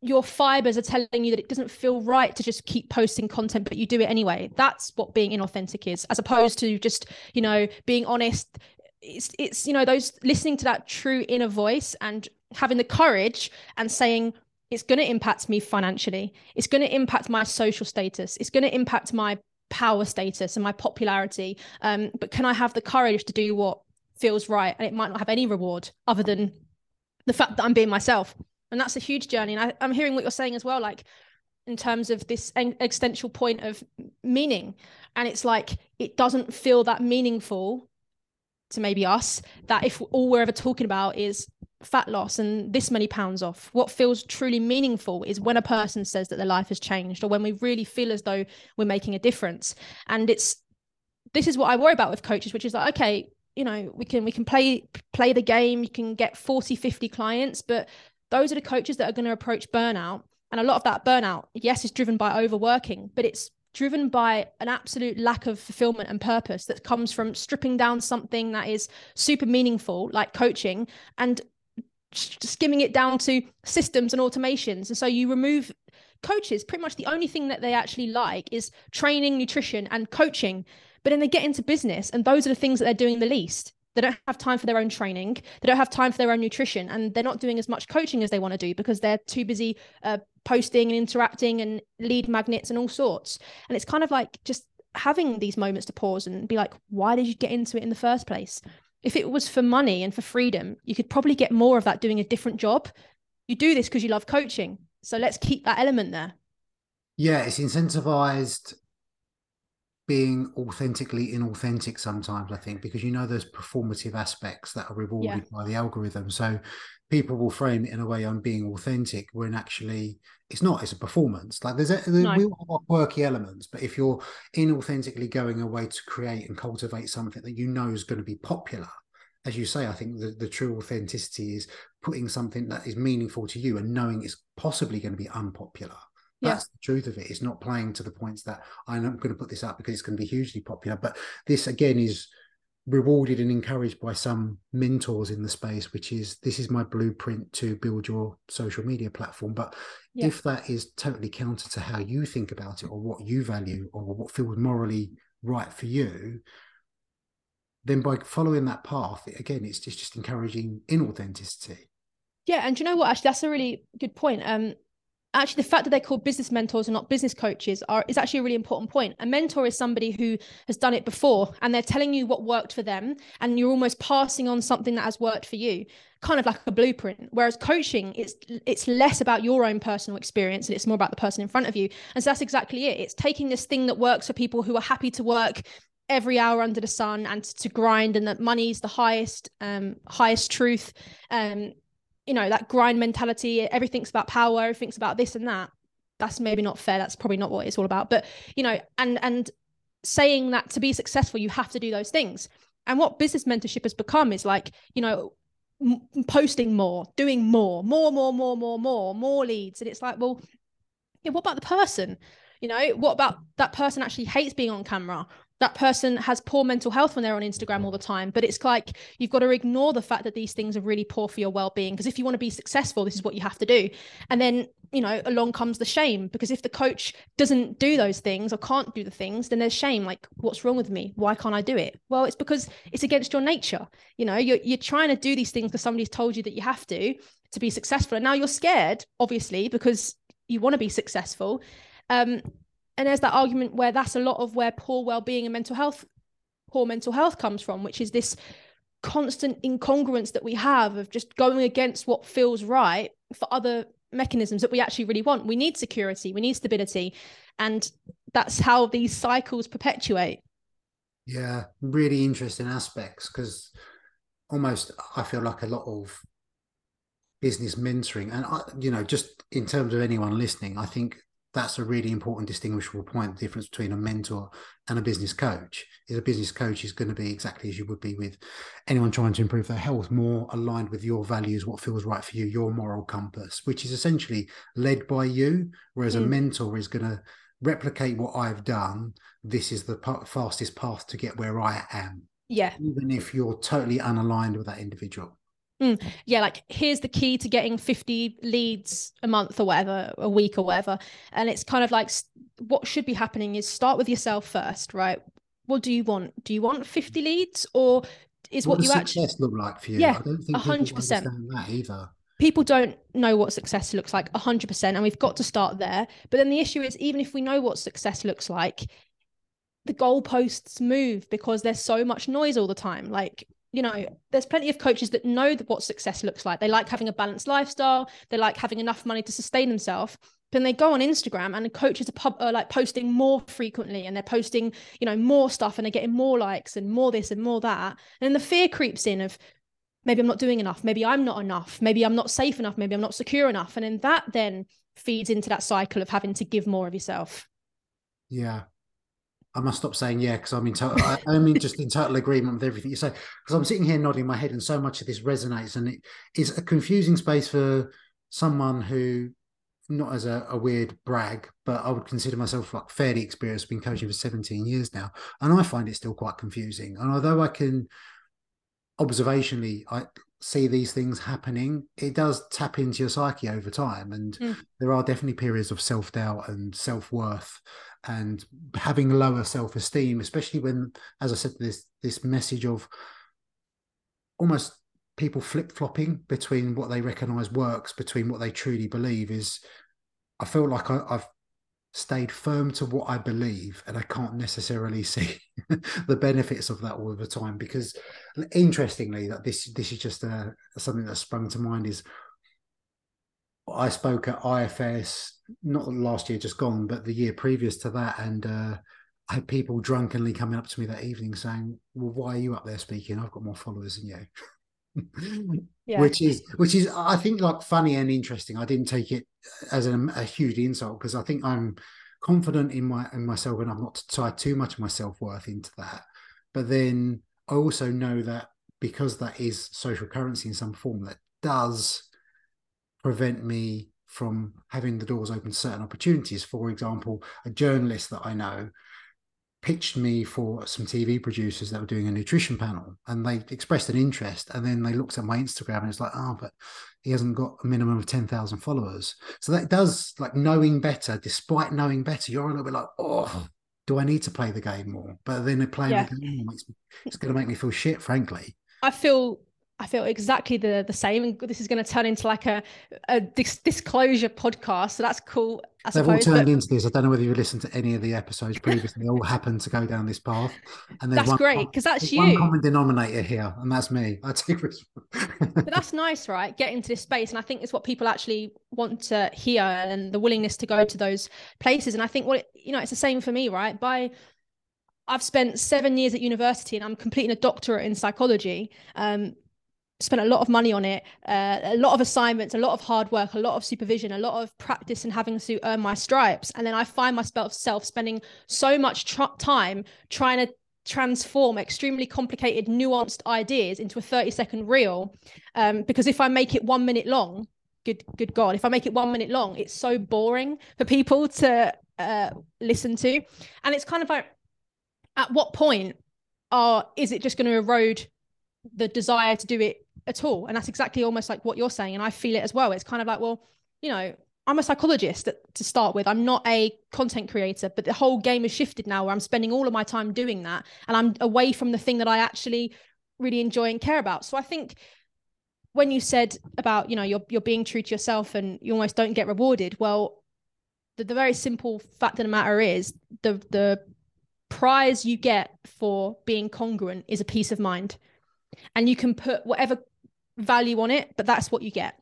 your fibers are telling you that it doesn't feel right to just keep posting content but you do it anyway that's what being inauthentic is as opposed to just you know being honest. It's it's you know those listening to that true inner voice and having the courage and saying it's going to impact me financially. It's going to impact my social status. It's going to impact my power status and my popularity. Um, but can i have the courage to do what feels right and it might not have any reward other than the fact that i'm being myself? And that's a huge journey. And I, i'm hearing what you're saying as well like in terms of this existential point of meaning. And it's like it doesn't feel that meaningful to maybe us that if all we're ever talking about is fat loss and this many pounds off. What feels truly meaningful is when a person says that their life has changed or when we really feel as though we're making a difference. And it's this is what I worry about with coaches, which is like, okay, you know, we can we can play play the game, you can get 40, 50 clients, but those are the coaches that are going to approach burnout And a lot of that burnout, yes, is driven by overworking, but it's driven by an absolute lack of fulfillment and purpose that comes from stripping down something that is super meaningful, like coaching, and skimming it down to systems and automations. And so you remove coaches, pretty much the only thing that they actually like is training, nutrition, and coaching. But then they get into business, and those are the things that they're doing the least. They don't have time for their own training. They don't have time for their own nutrition, and they're not doing as much coaching as they want to do because they're too busy uh, posting and interacting and lead magnets and all sorts. And it's kind of like just having these moments to pause and be like, why did you get into it in the first place? If it was for money and for freedom, you could probably get more of that doing a different job. You do this because you love coaching. So let's keep that element there. Yeah, it's incentivized being authentically inauthentic sometimes, I think, because you know those performative aspects that are rewarded yeah. by the algorithm. So people will frame it in a way I'm being authentic when actually it's not, it's a performance. Like there's a no. we all have quirky elements, but if you're inauthentically going away to create and cultivate something that you know is going to be popular, as you say, I think the, the true authenticity is putting something that is meaningful to you and knowing it's possibly going to be unpopular. That's yeah. the truth of it. It's not playing to the points that I'm going to put this up because it's going to be hugely popular. But this again is rewarded and encouraged by some mentors in the space, which is this is my blueprint to build your social media platform. But yeah. if that is totally counter to how you think about it or what you value or what feels morally right for you, then by following that path, again, it's just, just encouraging inauthenticity. Yeah, and you know what? Actually, that's a really good point. Um, actually, the fact that they're called business mentors and not business coaches are is actually a really important point. A mentor is somebody who has done it before, and they're telling you what worked for them, and you're almost passing on something that has worked for you, kind of like a blueprint. Whereas coaching, it's it's less about your own personal experience, and it's more about the person in front of you. And so that's exactly it. It's taking this thing that works for people who are happy to work every hour under the sun and to grind and that money's the highest um highest truth um you know that grind mentality everything's about power everything's about this and that. That's maybe not fair. That's probably not what it's all about. But you know and and saying that to be successful you have to do those things. And what business mentorship has become is like you know m- posting more doing more more more more more more more leads. And it's like well yeah what about the person? You know what about that person actually hates being on camera that person has poor mental health when they're on Instagram all the time. But it's like you've got to ignore the fact that these things are really poor for your well being. Because if you want to be successful, this is what you have to do. And then, you know, along comes the shame. Because if the coach doesn't do those things or can't do the things, then there's shame. Like, what's wrong with me? Why can't I do it? Well, it's because it's against your nature. You know, you're, you're trying to do these things because somebody's told you that you have to to be successful. And now you're scared, obviously, because you want to be successful. Um, and there's that argument where that's a lot of where poor well-being and mental health poor mental health comes from which is this constant incongruence that we have of just going against what feels right for other mechanisms that we actually really want. We need security we need stability and that's how these cycles perpetuate. Yeah really interesting aspects because almost i feel like a lot of business mentoring and I, you know just in terms of anyone listening i think that's a really important distinguishable point. The difference between a mentor and a business coach is a business coach is going to be exactly as you would be with anyone trying to improve their health, more aligned with your values, what feels right for you, your moral compass, which is essentially led by you. Whereas mm. a mentor is going to replicate what I've done. This is the fastest path to get where I am. Yeah. Even if you're totally unaligned with that individual. Mm, yeah, like here's the key to getting 50 leads a month or whatever, a week or whatever. And it's kind of like what should be happening is start with yourself first, right? What do you want? Do you want 50 leads or is what, what you actually success look like for you? Yeah, I don't think 100%. that either. People don't know what success looks like 100%, and we've got to start there. But then the issue is, even if we know what success looks like, the goalposts move because there's so much noise all the time. Like you know, there's plenty of coaches that know what success looks like. They like having a balanced lifestyle. They like having enough money to sustain themselves. Then they go on Instagram and the coaches are, pub, are like posting more frequently and they're posting, you know, more stuff and they're getting more likes and more this and more that. And the fear creeps in of maybe I'm not doing enough. Maybe I'm not enough. Maybe I'm not safe enough. Maybe I'm not secure enough. And then that then feeds into that cycle of having to give more of yourself. Yeah. I must stop saying yeah because I'm in total. I, I mean, just in total agreement with everything you say. Because I'm sitting here nodding my head, and so much of this resonates, and it is a confusing space for someone who not as a, a, weird brag, but I would consider myself like fairly experienced, been coaching for 17 years now. And I find it still quite confusing. And although I can observationally I see these things happening, it does tap into your psyche over time. And mm. there are definitely periods of self-doubt and self-worth and having lower self-esteem, especially when, as I said, this this message of almost people flip-flopping between what they recognize works between what they truly believe is I feel like I, I've stayed firm to what I believe, and I can't necessarily see the benefits of that all the time. Because interestingly, that this this is just a, uh, something that sprung to mind is I spoke at IFS not last year, just gone, but the year previous to that, and uh, I had people drunkenly coming up to me that evening saying, "Well, why are you up there speaking? I've got more followers than you." Yeah. which is which is I think like funny and interesting. I didn't take it as a, a huge insult because I think I'm confident in my in myself and I'm not tied too much of my self worth into that. But then I also know that because that is social currency in some form, that does prevent me from having the doors open to certain opportunities. For example, a journalist that I know pitched me for some TV producers that were doing a nutrition panel and they expressed an interest and then they looked at my Instagram and it's like, oh, but he hasn't got a minimum of 10,000 followers. So that does like knowing better, despite knowing better, you're a little bit like, oh, hmm. do I need to play the game more? But then playing yeah. the game makes me, it's going to make me feel shit, frankly. I feel I feel exactly the the same, and this is going to turn into like a, a dis- disclosure podcast. So that's cool. I They've suppose, all turned but... into this. I don't know whether you listened to any of the episodes previously. they all happened to go down this path, and that's one, great because that's you. One common denominator here, and that's me. I take but that's nice, right? Get into this space, and I think it's what people actually want to hear, and the willingness to go to those places. And I think what you know, it's the same for me, right? By I've spent seven years at university and I'm completing a doctorate in psychology. Um, spent a lot of money on it, uh, a lot of assignments, a lot of hard work, a lot of supervision, a lot of practice and having to earn my stripes. And then I find myself spending so much tr- time trying to transform extremely complicated, nuanced ideas into a 30 second reel. Um, because if I make it one minute long, good, good God, if I make it one minute long, it's so boring for people to uh, listen to. And it's kind of like, at what point are, is it just going to erode the desire to do it at all. And that's exactly almost like what you're saying. And I feel it as well. It's kind of like, well, you know, I'm a psychologist to start with. I'm not a content creator, but the whole game has shifted now where I'm spending all of my time doing that and I'm away from the thing that I actually really enjoy and care about. So I think when you said about, you know, you're you're being true to yourself and you almost don't get rewarded, well, the, the very simple fact of the matter is the the prize you get for being congruent is a peace of mind. And you can put whatever value on it, but that's what you get.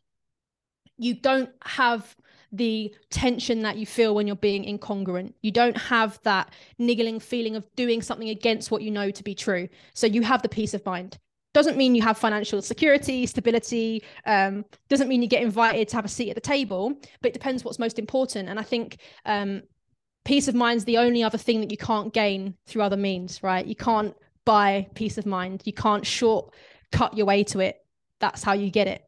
You don't have the tension that you feel when you're being incongruent. You don't have that niggling feeling of doing something against what you know to be true. So you have the peace of mind. Doesn't mean you have financial security, stability. Um, doesn't mean you get invited to have a seat at the table, but it depends what's most important. And I think um, peace of mind is the only other thing that you can't gain through other means, right? You can't buy peace of mind. You can't short cut your way to it that's how you get it.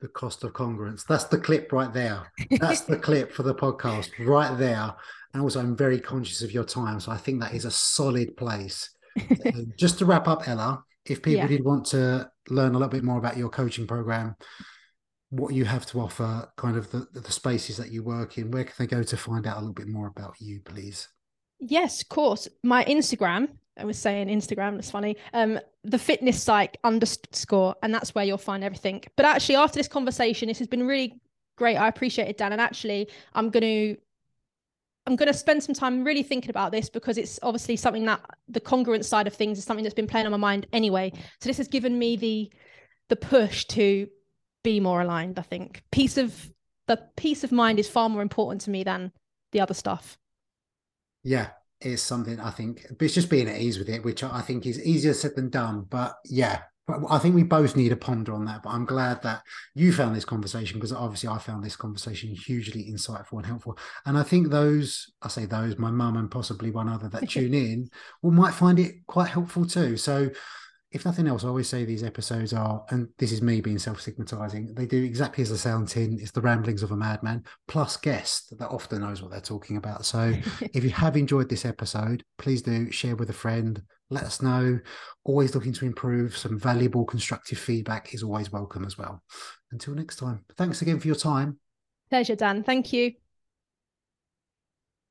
The cost of congruence. That's the clip right there. That's the clip for the podcast right there. And also i'm very conscious of your time so i think that is a solid place. Um, just to wrap up ella if people yeah. did want to learn a little bit more about your coaching program what you have to offer kind of the, the spaces that you work in where can they go to find out a little bit more about you please? Yes of course. My instagram I was saying Instagram, that's funny. Um, the fitness psych underscore, and that's where you'll find everything. But actually, after this conversation, this has been really great. I appreciate it, Dan. And actually, I'm going to I'm going to spend some time really thinking about this because it's obviously something that the congruent side of things is something that's been playing on my mind anyway. So this has given me the the push to be more aligned. I think peace of the peace of mind is far more important to me than the other stuff. Yeah, is something I think it's just being at ease with it, which I think is easier said than done. But yeah, I think we both need a ponder on that. But I'm glad that you found this conversation because obviously I found this conversation hugely insightful and helpful. And I think those, I say those, my mum and possibly one other that tune in, will might find it quite helpful too. So if nothing else, I always say these episodes are, and this is me being self stigmatizing, they do exactly as the sound tin. It's the ramblings of a madman, plus guest that often knows what they're talking about. So if you have enjoyed this episode, please do share with a friend. Let us know. Always looking to improve. Some valuable constructive feedback is always welcome as well. Until next time, thanks again for your time. Pleasure, Dan. Thank you.